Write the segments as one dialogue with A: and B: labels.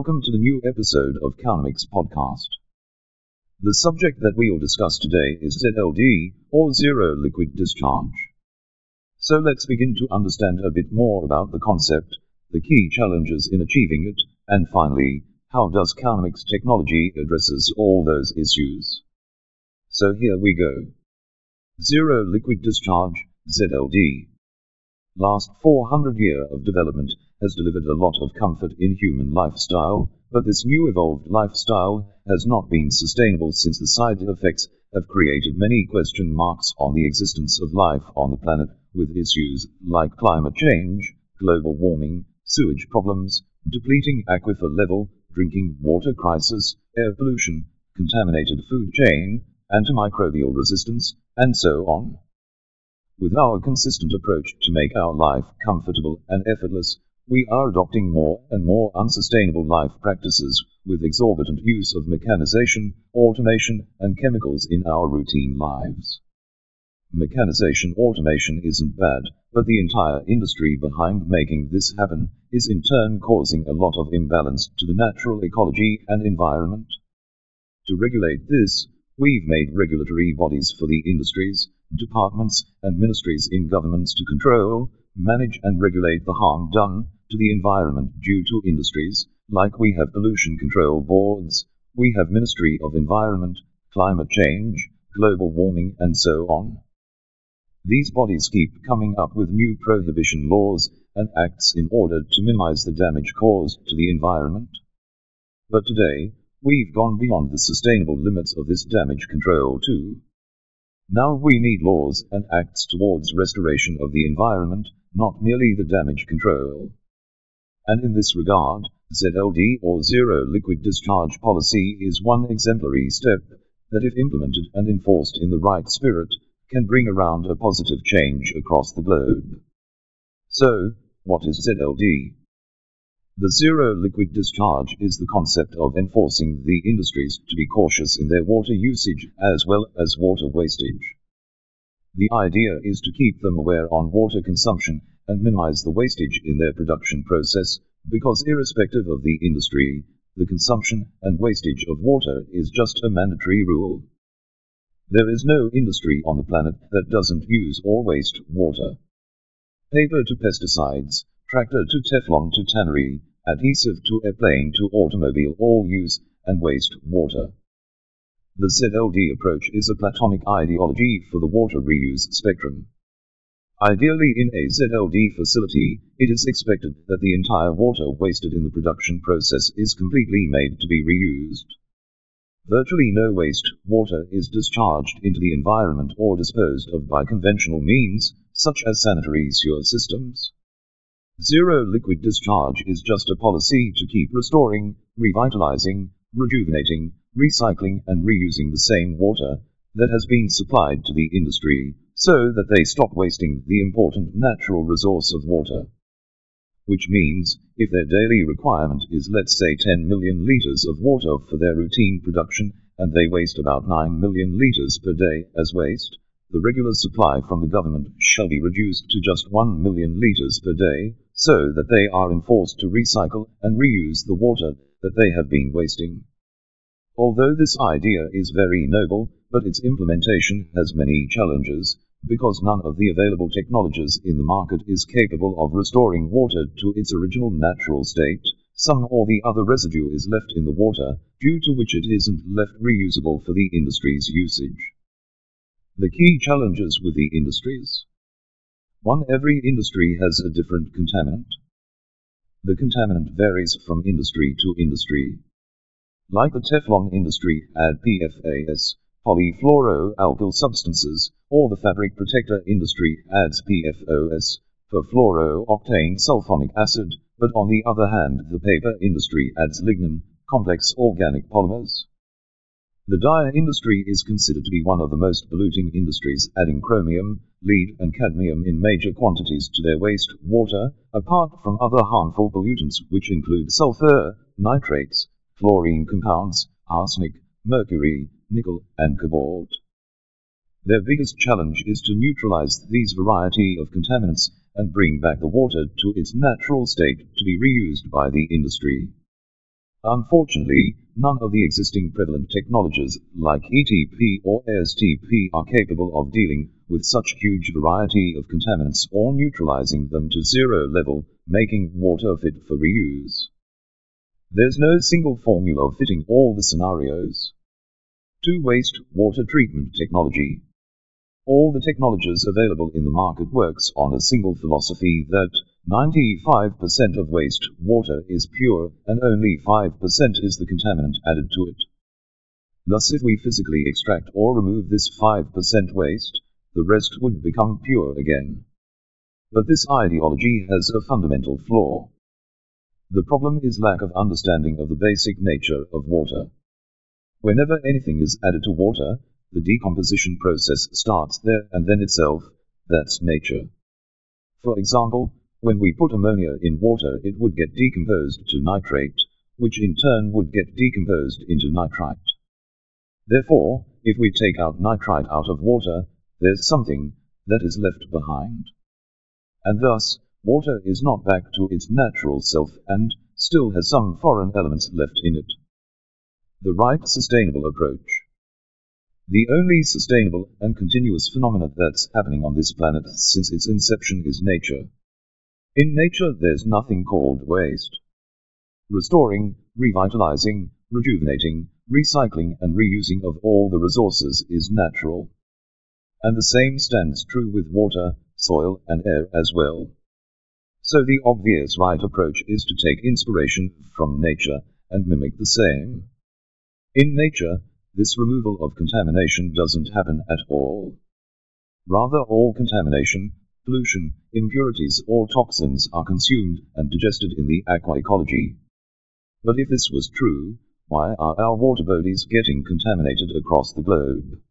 A: Welcome to the new episode of Countermix Podcast. The subject that we'll discuss today is ZLD, or Zero Liquid Discharge. So let's begin to understand a bit more about the concept, the key challenges in achieving it, and finally, how does Countermix technology addresses all those issues. So here we go. Zero Liquid Discharge, ZLD. Last 400 year of development has delivered a lot of comfort in human lifestyle, but this new evolved lifestyle has not been sustainable since the side effects have created many question marks on the existence of life on the planet, with issues like climate change, global warming, sewage problems, depleting aquifer level, drinking water crisis, air pollution, contaminated food chain, antimicrobial resistance, and so on. With our consistent approach to make our life comfortable and effortless, we are adopting more and more unsustainable life practices with exorbitant use of mechanization, automation, and chemicals in our routine lives. Mechanization automation isn't bad, but the entire industry behind making this happen is in turn causing a lot of imbalance to the natural ecology and environment. To regulate this, we've made regulatory bodies for the industries, departments, and ministries in governments to control, manage, and regulate the harm done to the environment due to industries, like we have pollution control boards, we have Ministry of Environment, Climate Change, Global Warming, and so on. These bodies keep coming up with new prohibition laws and acts in order to minimize the damage caused to the environment. But today, we've gone beyond the sustainable limits of this damage control too. Now we need laws and acts towards restoration of the environment, not merely the damage control and in this regard, ZLD or Zero Liquid Discharge Policy is one exemplary step that, if implemented and enforced in the right spirit, can bring around a positive change across the globe. So, what is ZLD? The zero liquid discharge is the concept of enforcing the industries to be cautious in their water usage as well as water wastage. The idea is to keep them aware on water consumption and minimize the wastage in their production process, because irrespective of the industry, the consumption and wastage of water is just a mandatory rule. There is no industry on the planet that doesn't use or waste water. Paper to pesticides, tractor to Teflon to tannery, adhesive to airplane to automobile all use and waste water. The ZLD approach is a Platonic ideology for the water reuse spectrum. Ideally in a ZLD facility, it is expected that the entire water wasted in the production process is completely made to be reused. Virtually no waste water is discharged into the environment or disposed of by conventional means, such as sanitary sewer systems. Zero liquid discharge is just a policy to keep restoring, revitalizing, rejuvenating, recycling, and reusing the same water that has been supplied to the industry so that they stop wasting the important natural resource of water. Which means, if their daily requirement is let's say 10 million liters of water for their routine production, and they waste about 9 million liters per day as waste, the regular supply from the government shall be reduced to just 1 million liters per day, so that they are enforced to recycle and reuse the water that they have been wasting. Although this idea is very noble, but its implementation has many challenges, because none of the available technologies in the market is capable of restoring water to its original natural state, some or the other residue is left in the water, due to which it isn't left reusable for the industry's usage. The key challenges with the industries 1. Every industry has a different contaminant. The contaminant varies from industry to industry. Like the Teflon industry, add PFAS, polyfluoroalkyl substances, or the fabric protector industry adds PFOS, perfluorooctane sulfonic acid, but on the other hand the paper industry adds lignin, complex organic polymers. The dye industry is considered to be one of the most polluting industries, adding chromium, lead, and cadmium in major quantities to their waste water, apart from other harmful pollutants which include sulfur, nitrates, fluorine compounds, arsenic, mercury, nickel, and cobalt. Their biggest challenge is to neutralize these variety of contaminants and bring back the water to its natural state to be reused by the industry. Unfortunately, none of the existing prevalent technologies, like ETP or ASTP, are capable of dealing with such huge variety of contaminants or neutralizing them to zero level, making water fit for reuse. There's no single formula fitting all the scenarios. 2. Waste water treatment technology. All the technologies available in the market works on a single philosophy that 95% of waste water is pure and only 5% is the contaminant added to it. Thus if we physically extract or remove this 5% waste, the rest would become pure again. But this ideology has a fundamental flaw. The problem is lack of understanding of the basic nature of water. Whenever anything is added to water, the decomposition process starts there and then itself, that's nature. For example, when we put ammonia in water it would get decomposed to nitrate, which in turn would get decomposed into nitrite. Therefore, if we take out nitrite out of water, there's something that is left behind. And thus, water is not back to its natural self and still has some foreign elements left in it. The right sustainable approach. The only sustainable and continuous phenomenon that's happening on this planet since its inception is nature. In nature there's nothing called waste. Restoring, revitalizing, rejuvenating, recycling and reusing of all the resources is natural. And the same stands true with water, soil and air as well. So the obvious right approach is to take inspiration from nature and mimic the same. In nature, this removal of contamination doesn't happen at all. Rather, all contamination, pollution, impurities, or toxins are consumed and digested in the aqua ecology. But if this was true, why are our water bodies getting contaminated across the globe?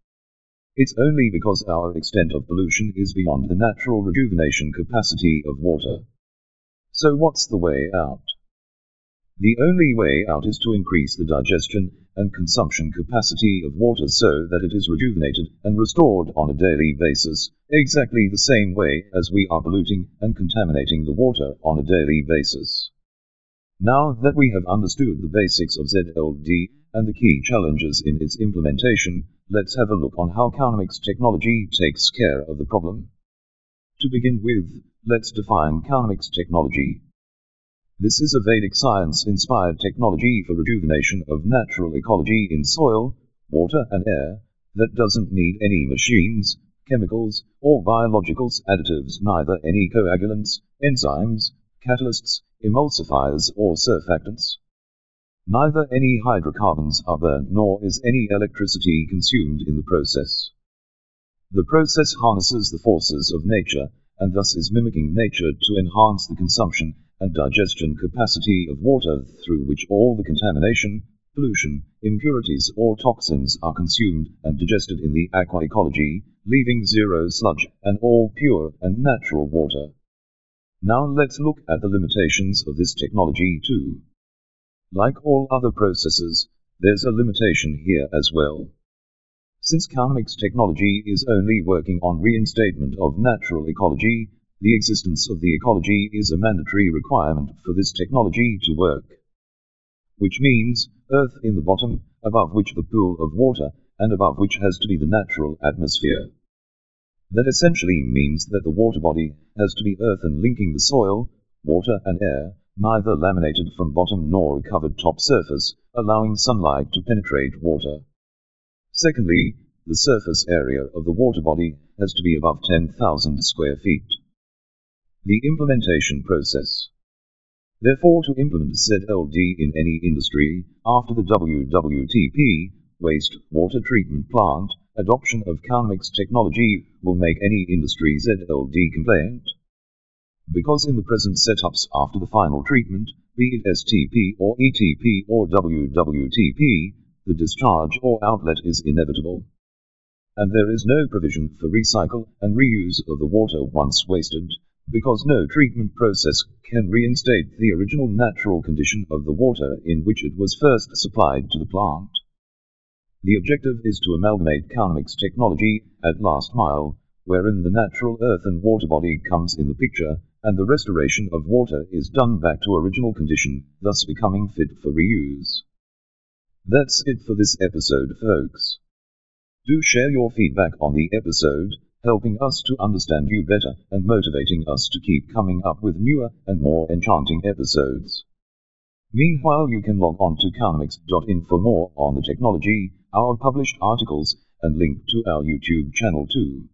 A: It's only because our extent of pollution is beyond the natural rejuvenation capacity of water. So what's the way out? The only way out is to increase the digestion and consumption capacity of water so that it is rejuvenated and restored on a daily basis, exactly the same way as we are polluting and contaminating the water on a daily basis. Now that we have understood the basics of ZLD and the key challenges in its implementation, let's have a look on how Calnomics technology takes care of the problem. To begin with, let's define Calnomics technology. This is a Vedic science-inspired technology for rejuvenation of natural ecology in soil, water and air that doesn't need any machines, chemicals, or biological additives neither any coagulants, enzymes, catalysts, emulsifiers or surfactants. Neither any hydrocarbons are burned nor is any electricity consumed in the process. The process harnesses the forces of nature and thus is mimicking nature to enhance the consumption and digestion capacity of water through which all the contamination, pollution, impurities or toxins are consumed and digested in the aqua ecology, leaving zero sludge and all pure and natural water. Now let's look at the limitations of this technology too. Like all other processes, there's a limitation here as well. Since Calnomics technology is only working on reinstatement of natural ecology, the existence of the ecology is a mandatory requirement for this technology to work. Which means, earth in the bottom, above which the pool of water, and above which has to be the natural atmosphere. That essentially means that the water body has to be earthen linking the soil, water and air, neither laminated from bottom nor covered top surface, allowing sunlight to penetrate water. Secondly, the surface area of the water body has to be above 10,000 square feet the implementation process. Therefore, to implement ZLD in any industry, after the WWTP, waste water treatment plant, adoption of Calnomics technology will make any industry ZLD compliant. Because in the present setups after the final treatment, be it STP or ETP or WWTP, the discharge or outlet is inevitable. And there is no provision for recycle and reuse of the water once wasted, because no treatment process can reinstate the original natural condition of the water in which it was first supplied to the plant. The objective is to amalgamate Calnomics technology at last mile, wherein the natural earth and water body comes in the picture, and the restoration of water is done back to original condition, thus becoming fit for reuse. That's it for this episode, folks. Do share your feedback on the episode, helping us to understand you better and motivating us to keep coming up with newer and more enchanting episodes. Meanwhile, you can log on to calnamix.in for more on the technology, our published articles, and link to our YouTube channel too.